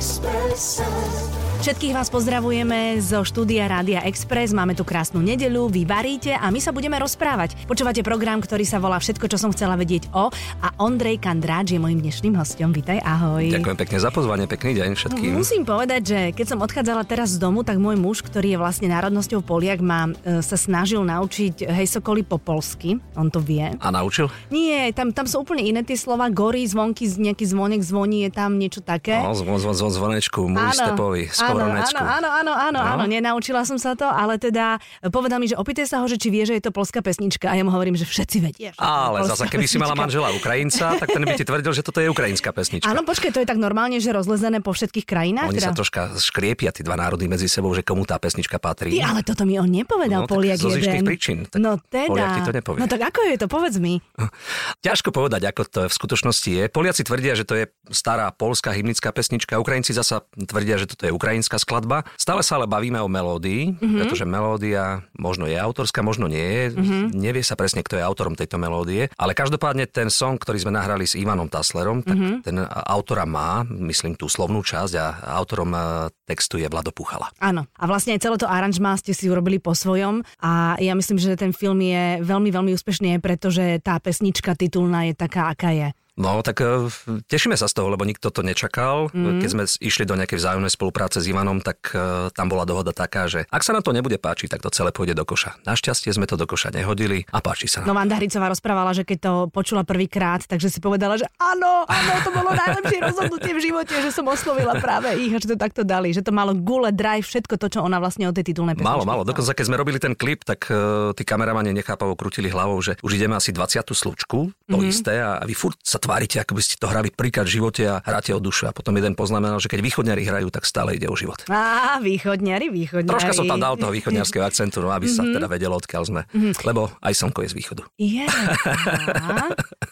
express. Všetkých vás pozdravujeme zo štúdia Rádia Express. Máme tu krásnu nedelu, vy varíte a my sa budeme rozprávať. Počúvate program, ktorý sa volá Všetko, čo som chcela vedieť o a Ondrej Kandráč je mojím dnešným hostom. Vítaj, ahoj. Ďakujem pekne za pozvanie, pekný deň všetkým. Musím povedať, že keď som odchádzala teraz z domu, tak môj muž, ktorý je vlastne národnosťou Poliak, ma e, sa snažil naučiť hej sokoly po polsky. On to vie. A naučil? Nie, tam, tam sú úplne iné tie slova. Gory, zvonky, nejaký zvonek zvoní, je tam niečo také. No, zvon, zvon, zvon, zvonečku, môj stepový, áno, áno, áno, áno, no. áno, nenaučila som sa to, ale teda povedal mi, že opýtaj sa ho, že či vie, že je to polská pesnička a ja mu hovorím, že všetci vedia. Ale zase, keby pesnička. si mala manžela Ukrajinca, tak ten by ti tvrdil, že toto je ukrajinská pesnička. Áno, počkaj, to je tak normálne, že rozlezené po všetkých krajinách. Oni teda? sa troška škriepia, tí dva národy medzi sebou, že komu tá pesnička patrí. Ty, ale toto mi on nepovedal, no, Poliak zo jeden. príčin. No teda. Poliak ti to nepovie. No tak ako je to, povedz mi. Ťažko povedať, ako to v skutočnosti je. Poliaci tvrdia, že to je stará polská hymnická pesnička, Ukrajinci zasa tvrdia, že toto je ukrajinská skladba. Stále sa ale bavíme o melódii, mm-hmm. pretože melódia možno je autorská, možno nie je. Mm-hmm. Nevie sa presne, kto je autorom tejto melódie, ale každopádne ten song, ktorý sme nahrali s Ivanom Taslerom, tak mm-hmm. ten autora má, myslím, tú slovnú časť a autorom e, textu je Vlado Puchala. Áno. A vlastne aj celé to aranžmá ste si urobili po svojom a ja myslím, že ten film je veľmi, veľmi úspešný, pretože tá pesnička titulná je taká, aká je. No, tak uh, tešíme sa z toho, lebo nikto to nečakal. Mm. Keď sme išli do nejakej vzájomnej spolupráce s Ivanom, tak uh, tam bola dohoda taká, že ak sa nám to nebude páčiť, tak to celé pôjde do koša. Našťastie sme to do koša nehodili a páči sa nám. No Vanda Hricová rozprávala, že keď to počula prvýkrát, takže si povedala, že áno, áno, to bolo najlepšie rozhodnutie v živote, že som oslovila práve ich a že to takto dali, že to malo gule, drive, všetko to, čo ona vlastne o tej titulnej. Malo, malo. Dokonca keď sme robili ten klip, tak uh, tí kameramani nechápavo krútili hlavou, že už ideme asi 20. slučku, to mm-hmm. isté a vy furt sa tvárite, ako by ste to hrali príklad v živote a hráte o dušu. A potom jeden poznamenal, že keď východňari hrajú, tak stále ide o život. Á, východňari, východňari. Troška som tam dal toho východňarského akcentu, no aby sa mhm. teda vedelo, odkiaľ sme. Mm-hmm. Lebo aj slnko je z východu. Je.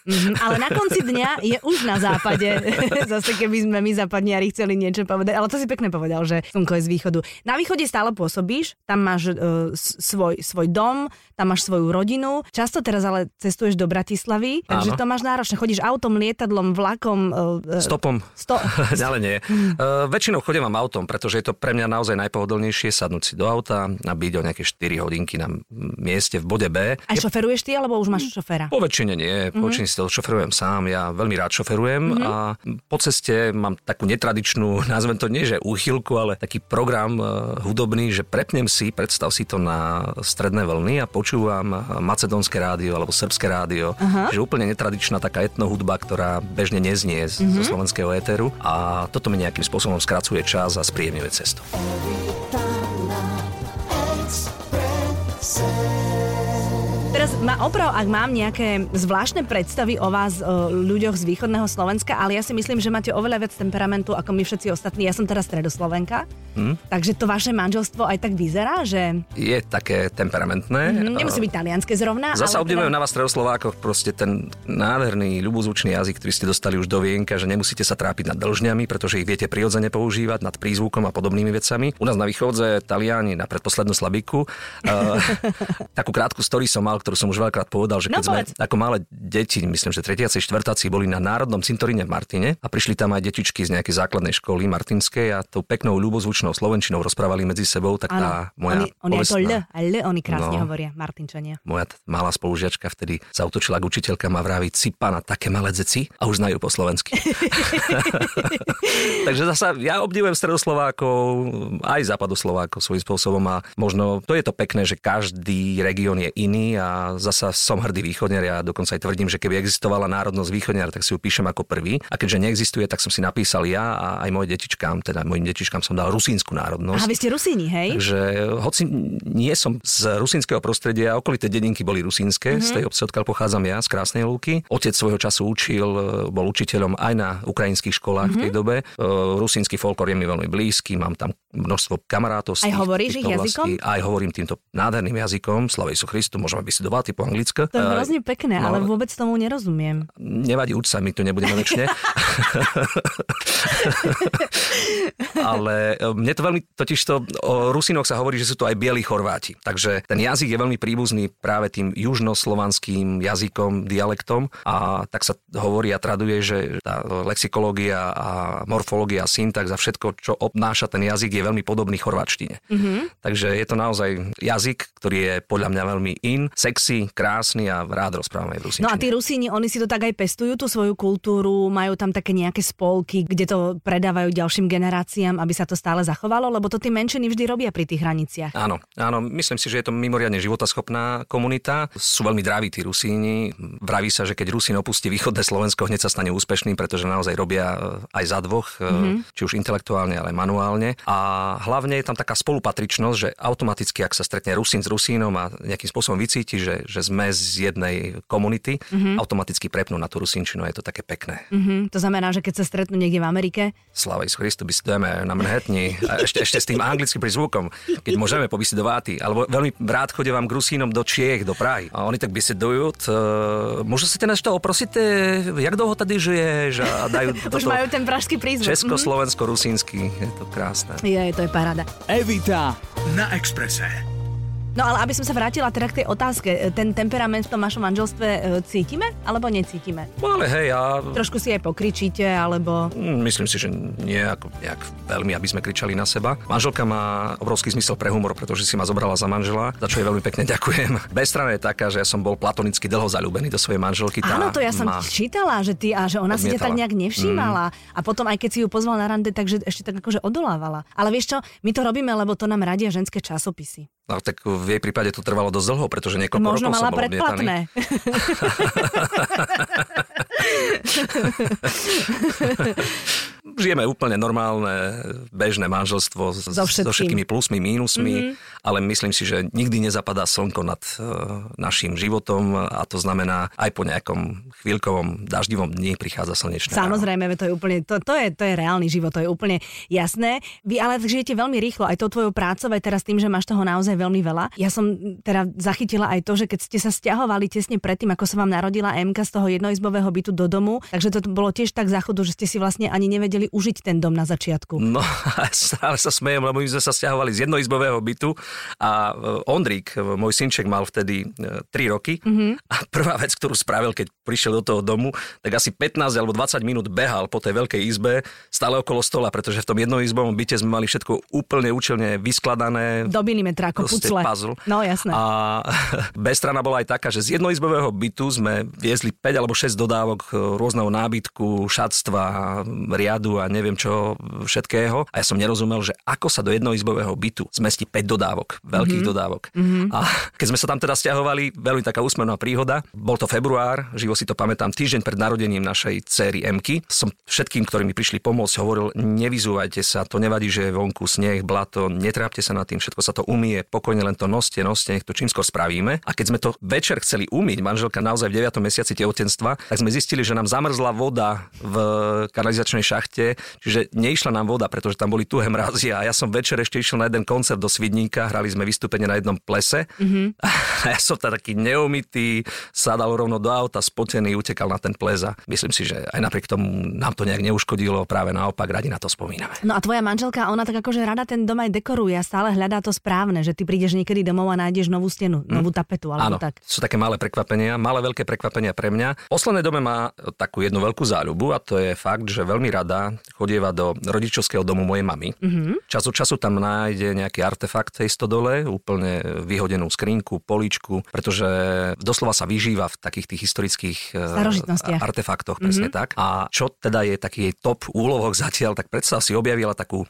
mm-hmm. Ale na konci dňa je už na západe. Zase keby sme my západniari chceli niečo povedať. Ale to si pekne povedal, že slnko je z východu. Na východe stále pôsobíš, tam máš uh, svoj, svoj dom, tam máš svoju rodinu. Často teraz ale cestuješ do Bratislavy, takže Áno. to máš náročné. Chodíš autom, lietadlom, vlakom. Uh, Stopom. Sto... Ale nie. Uh, väčšinou chodím autom, pretože je to pre mňa naozaj najpohodlnejšie sadnúť si do auta a byť o nejaké 4 hodinky na mieste v bode B. A šoferuješ ty, alebo už máš šoféra? Po väčšine nie. Po mm-hmm. väčšine si to šoferujem sám. Ja veľmi rád šoferujem mm-hmm. a po ceste mám takú netradičnú, nazvem to nie, že úchylku, ale taký program uh, hudobný, že prepnem si, predstav si to na stredné vlny a poč- počúvam macedónske rádio alebo srbské rádio, uh-huh. že úplne netradičná taká etnohudba, ktorá bežne neznie uh-huh. zo slovenského éteru a toto mi nejakým spôsobom skracuje čas a spríjemňuje cestu. Teraz ma oprav, ak mám nejaké zvláštne predstavy o vás, o ľuďoch z východného Slovenska, ale ja si myslím, že máte oveľa viac temperamentu ako my všetci ostatní. Ja som teraz stredoslovenka, hmm? takže to vaše manželstvo aj tak vyzerá, že... Je také temperamentné. Mm, nemusí byť talianske zrovna. Zasa obdivujem teda... na vás stredoslovákoch proste ten nádherný, ľubozvučný jazyk, ktorý ste dostali už do vienka, že nemusíte sa trápiť nad dlžňami, pretože ich viete prirodzene používať, nad prízvukom a podobnými vecami. U nás na východze Taliani na predposlednú slabiku. uh, takú krátku story som mal, ktorú som už veľakrát povedal, že keď no, sme ako malé deti, myslím, že tretiaci, štvrtáci boli na Národnom cintoríne v Martine a prišli tam aj detičky z nejakej základnej školy martinskej a tou peknou ľubozvučnou slovenčinou rozprávali medzi sebou, tak tá ano, moja oni, oni to L, L, oni krásne no, hovoria, Martinčania. Moja malá spolužiačka vtedy sa utočila k učiteľkám a vraví cipa na také malé deci a už znajú po slovensky. Takže zasa ja obdivujem stredoslovákov, aj západoslovákov svojím spôsobom a možno to je to pekné, že každý región je iný a zasa som hrdý východňar. Ja dokonca aj tvrdím, že keby existovala národnosť východňar, tak si ju píšem ako prvý. A keďže neexistuje, tak som si napísal ja a aj moje detičkám, teda mojim detičkám som dal rusínsku národnosť. A vy ste Rusíni, hej? Takže hoci nie som z rusínskeho prostredia, okolité dedinky boli rusínske, mm-hmm. z tej obce, odkiaľ pochádzam ja, z Krásnej Lúky. Otec svojho času učil, bol učiteľom aj na ukrajinských školách mm-hmm. v tej mhm. dobe. Rusínsky folklor je mi veľmi blízky, mám tam množstvo kamarátov. Aj hovoríš ich jazykom? Aj hovorím týmto nádherným jazykom, slavej sú Christu, môžeme by si do vaty po. To je hrozne pekné, no, ale vôbec tomu nerozumiem. Nevadí, uč sa, my tu nebudeme väčšine. ale e, mne to veľmi, totiž to, o Rusinoch sa hovorí, že sú to aj bieli Chorváti. Takže ten jazyk je veľmi príbuzný práve tým južnoslovanským jazykom, dialektom a tak sa hovorí a traduje, že tá lexikológia a morfológia, syntax a všetko, čo obnáša ten jazyk, je veľmi podobný chorváčtine. Mm-hmm. Takže je to naozaj jazyk, ktorý je podľa mňa veľmi in, sexy, krásny a rád rozprávame v No a tí Rusíni, oni si to tak aj pestujú, tú svoju kultúru, majú tam také nejaké spolky, kde to predávajú ďalším generáciám, aby sa to stále zachovalo, lebo to tí menšiny vždy robia pri tých hraniciach. Áno, áno, myslím si, že je to mimoriadne životaschopná komunita. Sú veľmi draví tí Rusíni. Vraví sa, že keď Rusín opustí východné Slovensko, hneď sa stane úspešným, pretože naozaj robia eh, aj za dvoch, mm-hmm. či už intelektuálne, ale manuálne. A hlavne je tam taká spolupatričnosť, že automaticky, ak sa stretne Rusín s Rusínom a nejakým spôsobom vycíti, že, že sme z jednej komunity, mm-hmm. automaticky prepnú na tú Rusínčinu je to také pekné. Mm-hmm. To znamená, že keď sa stretnú niekde v Amerike. Sláva Isu Christu, bystojeme na Manhattani a ešte, ešte s tým anglickým prizvukom, keď môžeme pobysedovať, alebo veľmi rád chodím vám k Rusínom do Čiech, do Prahy. A oni tak besedujú. Môžu sa nás to oprosiť, jak dlho tady žiješ? A dajú Už majú ten pražský prízvuk. Česko-slovensko-rusínsky. Je to krásne. Je, to je paráda. Evita na Exprese. No ale aby som sa vrátila teda k tej otázke, e, ten temperament v tom vašom manželstve e, cítime alebo necítime? No ale hej, ja... Trošku si aj pokričíte, alebo... Mm, myslím si, že nie ako nejak veľmi, aby sme kričali na seba. Manželka má obrovský zmysel pre humor, pretože si ma zobrala za manžela, za čo jej veľmi pekne ďakujem. Bez strany je taká, že ja som bol platonicky dlho zalúbený do svojej manželky. Tá Áno, to ja som čítala, že ty a že ona odmietala. si ťa tak nejak nevšímala. Mm. A potom aj keď si ju pozval na rande, takže ešte tak akože odolávala. Ale vieš čo, my to robíme, lebo to nám radia ženské časopisy. No tak v jej prípade to trvalo dosť dlho, pretože niekoľko Možno rokov mala som bol predplatné. žijeme úplne normálne, bežné manželstvo so, so všetkými plusmi, mínusmi, mm-hmm. ale myslím si, že nikdy nezapadá slnko nad uh, našim životom a to znamená aj po nejakom chvíľkovom daždivom dni prichádza slnečné. Samozrejme, to je úplne, to, to, je, to je reálny život, to je úplne jasné. Vy ale žijete veľmi rýchlo, aj to tvojou prácou, aj teraz tým, že máš toho naozaj veľmi veľa. Ja som teda zachytila aj to, že keď ste sa stiahovali tesne predtým, ako sa vám narodila MK z toho jednoizbového bytu do domu, takže to bolo tiež tak záchodu, že ste si vlastne ani nevedeli užiť ten dom na začiatku? No, stále sa smejem, lebo my sme sa stiahovali z jednoizbového bytu a e, Ondrík, e, môj synček, mal vtedy 3 e, roky mm-hmm. a prvá vec, ktorú spravil, keď prišiel do toho domu, tak asi 15 alebo 20 minút behal po tej veľkej izbe stále okolo stola, pretože v tom jednoizbovom byte sme mali všetko úplne účelne vyskladané. Do milimetra, ako pucle. Puzzle. No jasné. A strana bola aj taká, že z jednoizbového bytu sme viezli 5 alebo 6 dodávok rôzneho nábytku, šatstva, riadu a neviem čo všetkého. A ja som nerozumel, že ako sa do jednoizbového bytu zmestí 5 dodávok, veľkých mm-hmm. dodávok. Mm-hmm. A keď sme sa tam teda stiahovali, veľmi taká úsmevná príhoda. Bol to február, živo si to pamätám, týždeň pred narodením našej céry Emky. Som všetkým, ktorí mi prišli pomôcť, hovoril, nevyzúvajte sa, to nevadí, že je vonku sneh, blato, netrápte sa nad tým, všetko sa to umie, pokojne len to noste, noste, nech to čím skôr spravíme. A keď sme to večer chceli umyť, manželka naozaj v 9. mesiaci tehotenstva, tak sme zistili, že nám zamrzla voda v kanalizačnej šachte, čiže neišla nám voda, pretože tam boli tuhé mrazy a ja som večer ešte išiel na jeden koncert do Svidníka, hrali sme vystúpenie na jednom plese mm-hmm. a ja som tam taký neumytý, sadal rovno do auta, spotený, utekal na ten ples a myslím si, že aj napriek tomu nám to nejak neuškodilo, práve naopak radi na to spomíname. No a tvoja manželka, ona tak akože rada ten dom aj dekoruje a stále hľadá to správne, že ty prídeš niekedy domov a nájdeš novú stenu, mm. novú tapetu alebo Áno, tak. sú také malé prekvapenia, malé veľké prekvapenia pre mňa. Posledné dome má takú jednu veľkú záľubu a to je fakt, že veľmi rada chodieva do rodičovského domu mojej mamy. Mm-hmm. Čas od času tam nájde nejaký artefakt tej stodole, úplne vyhodenú skrinku, poličku, pretože doslova sa vyžíva v takých tých historických eh, artefaktoch, presne mm-hmm. tak. A čo teda je taký jej top úlovok zatiaľ, tak predstav si objavila takú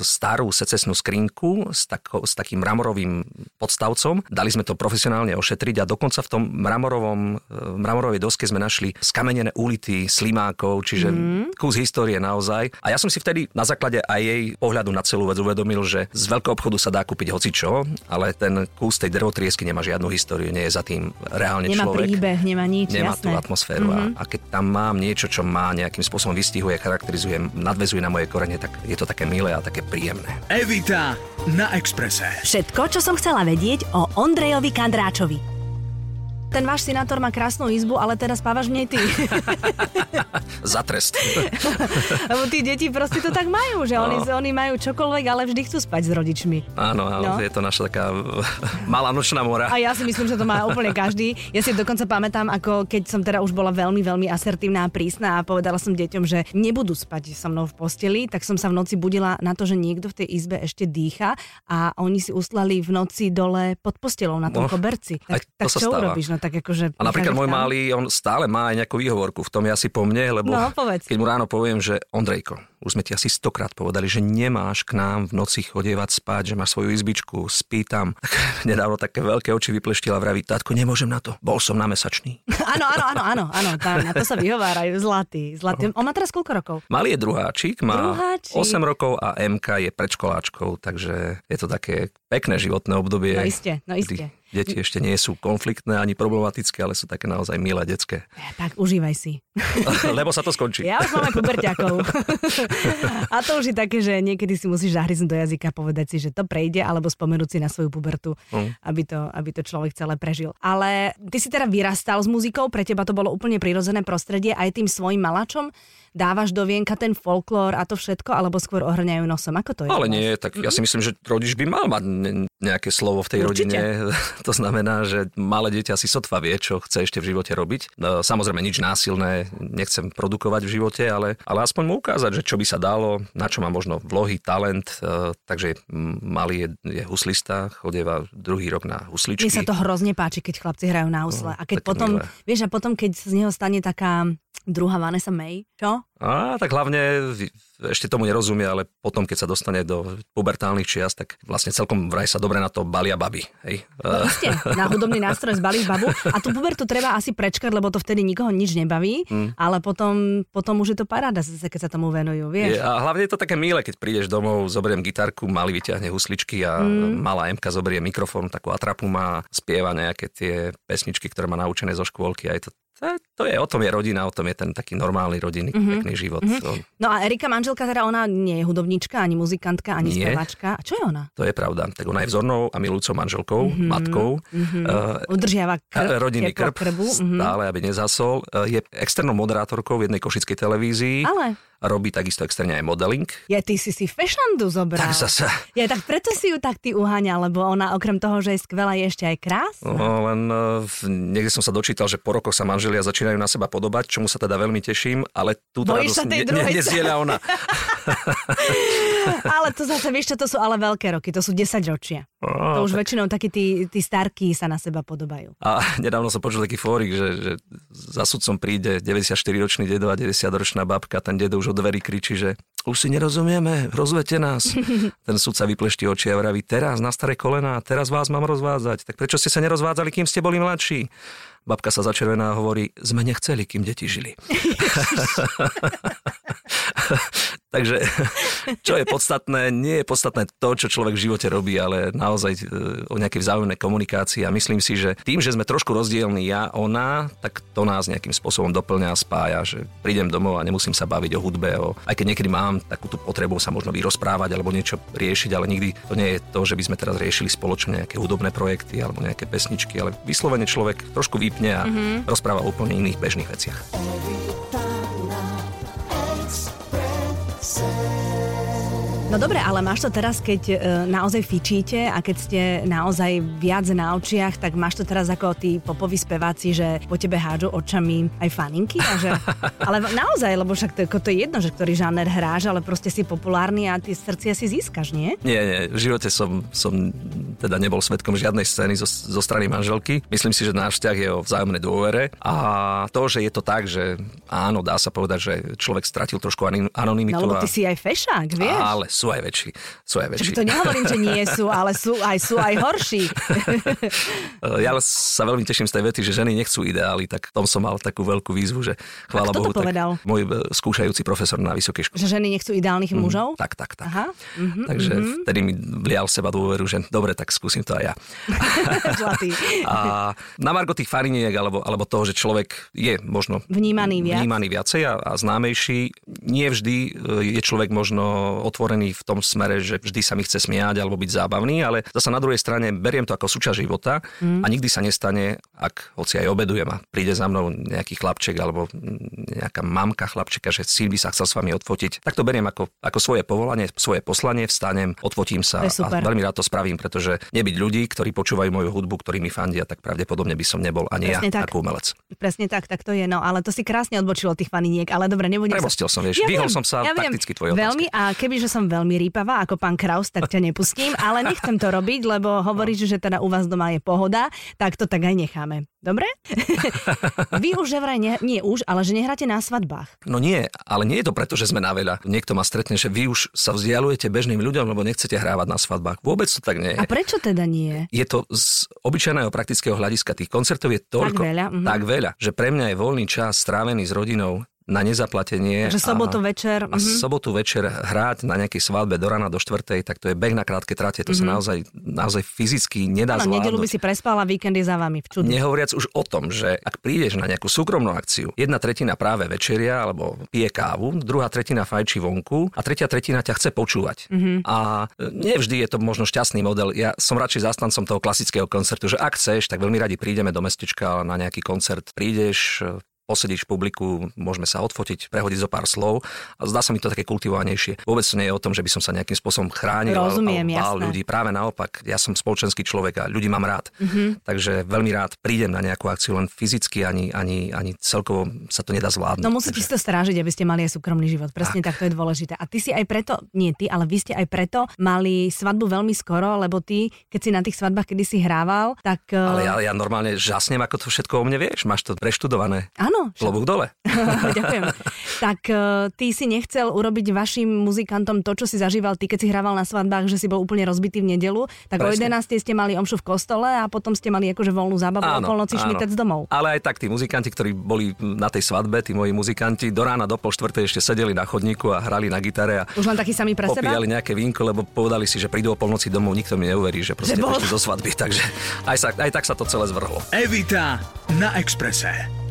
starú secesnú skrinku s, tako, s takým mramorovým podstavcom. Dali sme to profesionálne ošetriť a dokonca v tom mramorovom, eh, mramorovej doske sme našli skamenené úlity slimákov, čiže mm-hmm. kus histórie naozaj. A ja som si vtedy na základe aj jej pohľadu na celú vec uvedomil, že z veľkého obchodu sa dá kúpiť hocičo, ale ten kus tej drvotriesky nemá žiadnu históriu, nie je za tým reálne nemá človek. Nemá príbeh, nemá nič, Nemá jasné. tú atmosféru mm-hmm. a, a keď tam mám niečo, čo má nejakým spôsobom vystihuje, charakterizuje, nadvezuje na moje korene, tak je to také milé a také príjemné. Evita na Exprese. Všetko, čo som chcela vedieť o Ondrejovi Kandráčovi. Ten váš synátor má krásnu izbu, ale teraz spávaš v nej ty. Za trest. Lebo tí deti proste to tak majú, že no. oni, oni majú čokoľvek, ale vždy chcú spať s rodičmi. Áno, áno, no. je to naša taká malá nočná mora. A ja si myslím, že to má úplne každý. Ja si dokonca pamätám, ako keď som teda už bola veľmi, veľmi asertívna a prísna a povedala som deťom, že nebudú spať so mnou v posteli, tak som sa v noci budila na to, že niekto v tej izbe ešte dýcha a oni si uslali v noci dole pod postelou na tom no, koberci. Tak, tak čo stáva. urobíš? No, tak akože a napríklad môj malý, on stále má aj nejakú výhovorku v tom, ja si po mne, lebo no, keď mu ráno poviem, že Ondrejko, už sme ti asi stokrát povedali, že nemáš k nám v noci chodievať spať, že máš svoju izbičku, spí tam. Nedávno také veľké oči vypleštila vraví, tátko, nemôžem na to, bol som na mesačný. áno, áno, áno, áno, áno, na to sa vyhovárajú, zlatý, zlatý. No. On má teraz koľko rokov? Malý je druháčik, má druháčik. 8 rokov a MK je predškoláčkou, takže je to také pekné životné obdobie. No iste, no iste. Deti ešte nie sú konfliktné ani problematické, ale sú také naozaj milé detské. Tak užívaj si. Lebo sa to skončí. Ja už mám aj puberťakov. a to už je také, že niekedy si musíš zahryznúť do jazyka a povedať si, že to prejde, alebo spomenúť si na svoju pubertu, mm. aby, to, aby to človek celé prežil. Ale ty si teda vyrastal s muzikou, pre teba to bolo úplne prirodzené prostredie aj tým svojim malačom dávaš do vienka ten folklór a to všetko, alebo skôr ohrňajú nosom? Ako to je? Ale nie, tak ja si myslím, že rodič by mal mať nejaké slovo v tej Určite. rodine. To znamená, že malé dieťa si sotva vie, čo chce ešte v živote robiť. No, samozrejme nič násilné nechcem produkovať v živote, ale, ale aspoň mu ukázať, že čo by sa dalo, na čo má možno vlohy, talent. E, takže malý je, je huslista, chodieva druhý rok na husličky. Mne sa to hrozne páči, keď chlapci hrajú na husle. No, a keď potom, milé. vieš, a potom, keď z neho stane taká druhá Vanessa May, čo? A tak hlavne ešte tomu nerozumie, ale potom, keď sa dostane do pubertálnych čias, tak vlastne celkom vraj sa dobre na to balia baby. Hej. No isté, na hudobný nástroj zbalíš babu a tú pubertu treba asi prečkať, lebo to vtedy nikoho nič nebaví, mm. ale potom, potom už je to paráda, keď sa tomu venujú, vieš. Je, a hlavne je to také milé, keď prídeš domov, zoberiem gitarku, malý vyťahne husličky a mm. malá Emka zoberie mikrofón, takú atrapu má, spieva nejaké tie pesničky, ktoré má naučené zo škôlky a je to to, to je, o tom je rodina, o tom je ten taký normálny rodinný, mm-hmm. pekný život. Mm-hmm. No a Erika manželka, teda ona nie je hudobníčka, ani muzikantka, ani nie. spevačka. A čo je ona? To je pravda. Tak ona je vzornou a milúcou manželkou, mm-hmm. matkou. Mm-hmm. Uh, Udržiava krb, rodinný krb, krbu. Mm-hmm. stále, aby nezasol. Uh, je externou moderátorkou v jednej košickej televízii. Ale robí takisto externe aj modeling. Ja ty si si fešandu zobral. Tak zase. Ja tak preto si ju tak ty uháňa, lebo ona okrem toho, že je skvelá, je ešte aj krásna. No, len uh, niekde som sa dočítal, že po rokoch sa manželia začínajú na seba podobať, čomu sa teda veľmi teším, ale túto radosť ne, ne, nezdieľa ona. ale to zase, vieš čo, to sú ale veľké roky, to sú 10 ročia. No, to už tak... väčšinou takí tí, tí starky sa na seba podobajú. A nedávno som počul taký fórik, že, že za sudcom príde 94-ročný dedo a 90-ročná babka, ten dedo už od dverí kričí, že už si nerozumieme, rozvete nás. Ten sudca vyplešti oči a vraví, teraz na staré kolena, teraz vás mám rozvádzať. Tak prečo ste sa nerozvádzali, kým ste boli mladší? Babka sa začervená a hovorí, sme nechceli, kým deti žili. Takže čo je podstatné, nie je podstatné to, čo človek v živote robí, ale naozaj e, o nejakej vzájomnej komunikácii a myslím si, že tým, že sme trošku rozdielni ja, ona, tak to nás nejakým spôsobom doplňa a spája, že prídem domov a nemusím sa baviť o hudbe, o, aj keď niekedy mám takúto potrebu sa možno vyrozprávať alebo niečo riešiť, ale nikdy to nie je to, že by sme teraz riešili spoločne nejaké hudobné projekty alebo nejaké pesničky, ale vyslovene človek trošku vypne a mm-hmm. rozpráva o úplne iných bežných veciach. No dobre, ale máš to teraz, keď e, naozaj fičíte a keď ste naozaj viac na očiach, tak máš to teraz ako tí popoví speváci, že po tebe hádžu očami aj faninky? A že, ale naozaj, lebo však to, to je jedno, že ktorý žáner hráš, ale proste si populárny a tie srdcia si získaš, nie? Nie, nie, v živote som, som teda nebol svetkom žiadnej scény zo, zo strany manželky. Myslím si, že náš vzťah je o vzájomnej dôvere a to, že je to tak, že áno, dá sa povedať, že človek stratil trošku anonymitu. No, lebo ty a... si aj fešák, vieš? Ale sú aj väčší. Sú aj väčší. Čo to nehovorím, že nie sú, ale sú aj, sú aj horší. ja sa veľmi teším z tej vety, že ženy nechcú ideály, tak v tom som mal takú veľkú výzvu, že chvála Bohu. To povedal? Tak môj e, skúšajúci profesor na vysokej škole. Že ženy nechcú ideálnych mm, mužov? Tak, tak, tak. Aha. Mm-hmm, Takže mm-hmm. vtedy mi vlial seba dôveru, že dobre, tak skúsim to aj ja. a na margo tých fariniek, alebo, alebo toho, že človek je možno vnímaný, viac. vnímaný viacej a, a známejší, nie vždy e, je človek možno otvorený v tom smere, že vždy sa mi chce smiať alebo byť zábavný, ale zasa na druhej strane beriem to ako súčasť života mm. a nikdy sa nestane, ak hoci aj obedujem a príde za mnou nejaký chlapček alebo nejaká mamka chlapčeka, že si by sa chcel s vami odfotiť, tak to beriem ako, ako svoje povolanie, svoje poslanie, vstanem, odfotím sa a veľmi rád to spravím, pretože nebyť ľudí, ktorí počúvajú moju hudbu, ktorí mi fandia, tak pravdepodobne by som nebol ani Presne ja tak. ako umelec. Presne tak, tak to je, no ale to si krásne odbočilo tých faniniek, ale dobre, nebudem Premostil sa... som, vieš, ja vyhol som sa ja takticky tvojej Veľmi a kebyže som veľmi rýpavá ako pán Kraus, tak ťa nepustím, ale nechcem to robiť, lebo hovoríš, že teda u vás doma je pohoda, tak to tak aj necháme. Dobre? Vy už že vraj, nie, nie už, ale že nehráte na svadbách. No nie, ale nie je to preto, že sme na veľa. Niekto ma stretne, že vy už sa vzdialujete bežným ľuďom, lebo nechcete hrávať na svadbách. Vôbec to tak nie je. A prečo teda nie? Je to z obyčajného praktického hľadiska. Tých koncertov je toľko, tak veľa, uh-huh. tak veľa že pre mňa je voľný čas strávený s rodinou na nezaplatenie. Že sobotu a, večer. A uh-huh. sobotu večer hrať na nejakej svadbe do rána do štvrtej, tak to je beh na krátke trate. To uh-huh. sa mhm. naozaj, naozaj fyzicky nedá ano, zvládnuť. by si prespala, víkend je za vami. V Nehovoriac už o tom, že ak prídeš na nejakú súkromnú akciu, jedna tretina práve večeria alebo pije kávu, druhá tretina fajčí vonku a tretia tretina ťa chce počúvať. Uh-huh. A nevždy je to možno šťastný model. Ja som radšej zastancom toho klasického koncertu, že ak chceš, tak veľmi radi prídeme do mestečka na nejaký koncert. Prídeš, posedíš v publiku, môžeme sa odfotiť, prehodiť zo pár slov a zdá sa mi to také kultivovanejšie. Vôbec to nie je o tom, že by som sa nejakým spôsobom chránil Rozumiem, alebo bál ľudí. Práve naopak, ja som spoločenský človek a ľudí mám rád. Mm-hmm. Takže veľmi rád prídem na nejakú akciu, len fyzicky ani, ani, ani celkovo sa to nedá zvládnuť. No musíte si to strážiť, aby ste mali aj súkromný život. Presne tak. tak to je dôležité. A ty si aj preto, nie ty, ale vy ste aj preto mali svadbu veľmi skoro, lebo ty, keď si na tých svadbách kedy si hrával, tak... Ale ja, ja normálne žasnem, ako to všetko o mne vieš. Máš to preštudované. Áno, Áno. Klobúk dole. Ďakujem. Tak uh, ty si nechcel urobiť vašim muzikantom to, čo si zažíval ty, keď si hrával na svadbách, že si bol úplne rozbitý v nedelu. Tak Presne. o 11 ste mali omšu v kostole a potom ste mali akože voľnú zábavu áno, o polnoci šmitec domov. Ale aj tak tí muzikanti, ktorí boli na tej svadbe, tí moji muzikanti, do rána do pol štvrtej ešte sedeli na chodníku a hrali na gitare a Už len takí sami pre seba? nejaké vínko, lebo povedali si, že prídu o polnoci domov, nikto mi neuverí, že proste že zo svadby. Takže aj, sa, aj tak sa to celé zvrhlo. Evita na Exprese.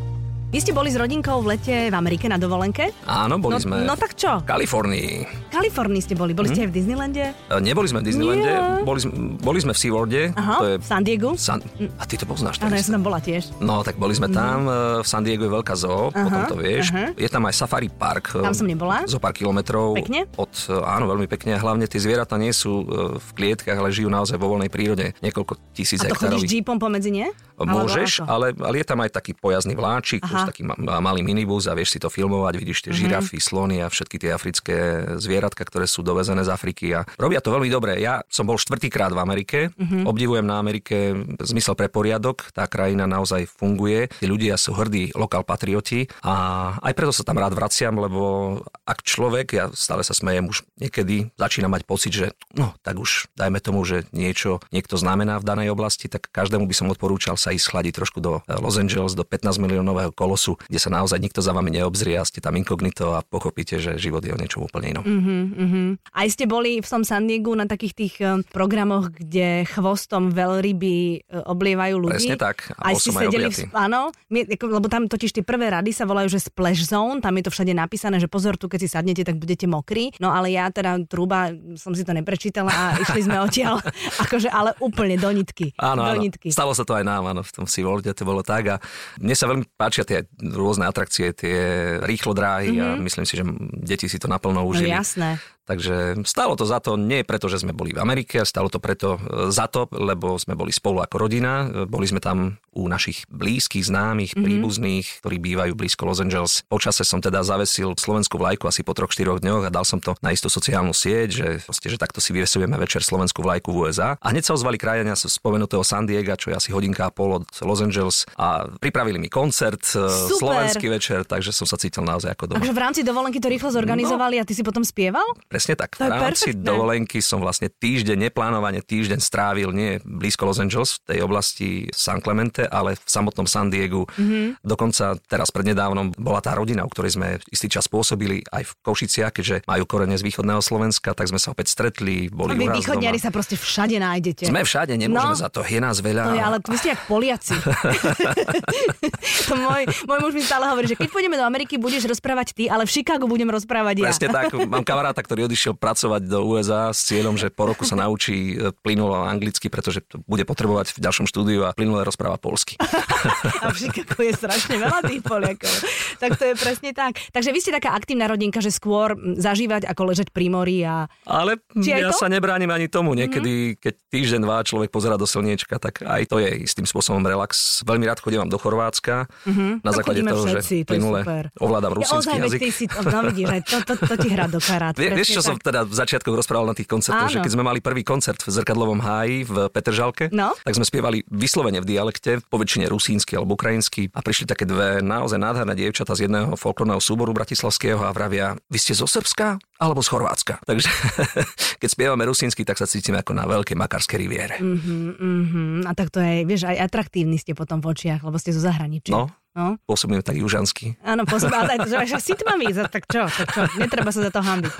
Vy ste boli s rodinkou v lete v Amerike na dovolenke? Áno, boli no, sme. No tak čo? V Kalifornii. Kalifornii ste boli. Boli hm? ste aj v Disneylande? E, neboli sme v Disneylande, boli, boli sme v SeaWorlde. Aha, to je v San Diego? San... A ty to poznáš. Áno, ja som tam bola tiež. No, tak boli sme tam. Mm. V San Diego je veľká zoo, aha, potom to vieš. Aha. Je tam aj safari park. Tam som nebola. Zo pár kilometrov. Pekne? Od, áno, veľmi pekne. Hlavne tie zvieratá nie sú v klietkach, ale žijú naozaj vo voľnej prírode. Niekoľko tisíc hektárov. A to chodíš jeepom pomedzi, nie? Môžeš, ale, ale je tam aj taký pojazný vláčik, plus taký malý minibus a vieš si to filmovať, vidíš tie mm-hmm. žirafy, slony a všetky tie africké zvieratka, ktoré sú dovezené z Afriky a robia to veľmi dobre. Ja som bol štvrtýkrát v Amerike, mm-hmm. obdivujem na Amerike zmysel pre poriadok, tá krajina naozaj funguje, tí ľudia sú hrdí lokál patrioti a aj preto sa tam rád vraciam, lebo ak človek, ja stále sa smejem, už niekedy začína mať pocit, že no tak už dajme tomu, že niečo niekto znamená v danej oblasti, tak každému by som odporúčal sa ísť chladiť trošku do Los Angeles, do 15 miliónového kolosu, kde sa naozaj nikto za vami neobzrie a ste tam inkognito a pochopíte, že život je o niečom úplne inom. Uh-huh, uh-huh. Aj ste boli v tom San Diego na takých tých uh, programoch, kde chvostom veľryby uh, oblievajú ľudí. Presne tak. A aj ste sedeli, v, áno, my, lebo tam totiž tie prvé rady sa volajú, že splash zone, tam je to všade napísané, že pozor, tu keď si sadnete, tak budete mokrí. No ale ja teda trúba, som si to neprečítala a išli sme odtiaľ, akože ale úplne do nitky. Áno, do áno. Nitky. Stalo sa to aj nám, áno, v tom SeaWorlde to bolo tak a mne sa veľmi páčia tie rôzne atrakcie, tie rýchlo dráhy mm-hmm. a mhm. myslím si, že deti si to naplno užili. No jasné. Takže stalo to za to, nie preto, že sme boli v Amerike, stalo to preto e, za to, lebo sme boli spolu ako rodina. E, boli sme tam u našich blízkych, známych, mm-hmm. príbuzných, ktorí bývajú blízko Los Angeles. Počase som teda zavesil slovenskú vlajku asi po troch, štyroch dňoch a dal som to na istú sociálnu sieť, že, proste, že takto si vyvesujeme večer slovenskú vlajku v USA. A hneď sa ozvali krajania z spomenutého San Diego, čo je asi hodinka a pol od Los Angeles a pripravili mi koncert, e, Super. slovenský večer, takže som sa cítil naozaj ako doma. Takže v rámci dovolenky to rýchlo zorganizovali no. a ty si potom spieval? Presne tak. v rámci perfektné. dovolenky som vlastne týždeň, neplánovane týždeň strávil nie blízko Los Angeles, v tej oblasti San Clemente, ale v samotnom San Diegu. Mm-hmm. Dokonca teraz prednedávnom bola tá rodina, u ktorej sme istý čas pôsobili aj v Košiciach, keďže majú korene z východného Slovenska, tak sme sa opäť stretli, boli Vy východniari sa proste všade nájdete. Sme všade, nemôžeme no, za to, je nás veľa. To je, ale vy ste jak Poliaci. to môj, môj muž mi stále hovorí, že keď pôjdeme do Ameriky, budeš rozprávať ty, ale v Chicagu budem rozprávať ja. Presne tak, mám kamaráta, ktorý by odišiel pracovať do USA s cieľom, že po roku sa naučí e, plynulo anglicky, pretože to bude potrebovať v ďalšom štúdiu a plynule rozpráva polsky. A všetko je strašne veľa tých Poliakov. Tak to je presne tak. Takže vy ste taká aktívna rodinka, že skôr zažívať ako ležať pri mori a... Ale Či ja to? Mhm. sa nebránim ani tomu. Niekedy, keď týždeň, dva človek pozera do slniečka, tak aj to je istým spôsobom relax. Veľmi rád chodím do Chorvátska na Tak základe toho, všetci, že to plynule super. ovládam Ja veď jazyk. ty si, no vidíš, aj to, to, to ti hrá do karát. Vie, vieš, čo som tak. teda v začiatkoch rozprával na tých koncertoch, Áno. že keď sme mali prvý koncert v Zrkadlovom háji v Petržalke, No. tak sme spievali vyslovene v dialekte, po väčšine rusínsky alebo ukrajinsky a prišli také dve naozaj nádherné dievčatá z jedného folklórneho súboru bratislavského a vravia, vy ste zo Srbska alebo z Chorvátska. Takže keď spievame rusínsky, tak sa cítime ako na veľkej makarskej riviere. Mhm, a tak to je, vieš, aj atraktívni ste potom v očiach, lebo ste zo zahraničia. No. No. Pôsobíme tak južansky. Áno, pozbádaj, že však si za- tak čo, tak čo, netreba sa za to hambiť.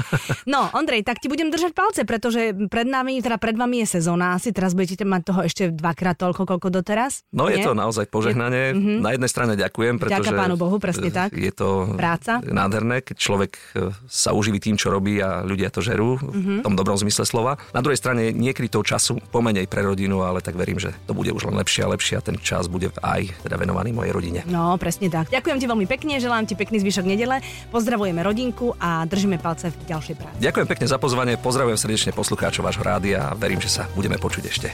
No, Ondrej, tak ti budem držať palce, pretože pred nami, teda pred vami je sezóna, asi teraz budete mať toho ešte dvakrát toľko, koľko doteraz. No je Nie? to naozaj požehnanie. Na jednej strane ďakujem, pretože Ďaká Pánu Bohu, presne tak. je to Práca. nádherné, keď človek e, sa uživí tým, čo robí a ľudia to žerú v tom dobrom zmysle slova. Na druhej strane niekedy toho času pomenej pre rodinu, ale tak verím, že to bude už len lepšie a lepšie a ten čas bude aj teda venovaný mojej rodine. No, presne tak. Ďakujem ti veľmi pekne, želám ti pekný zvyšok nedele, pozdravujeme rodinku a držíme palce v ďalšej práci. Ďakujem pekne za pozvanie, pozdravujem srdečne poslucháčov vášho rádia a verím, že sa budeme počuť ešte.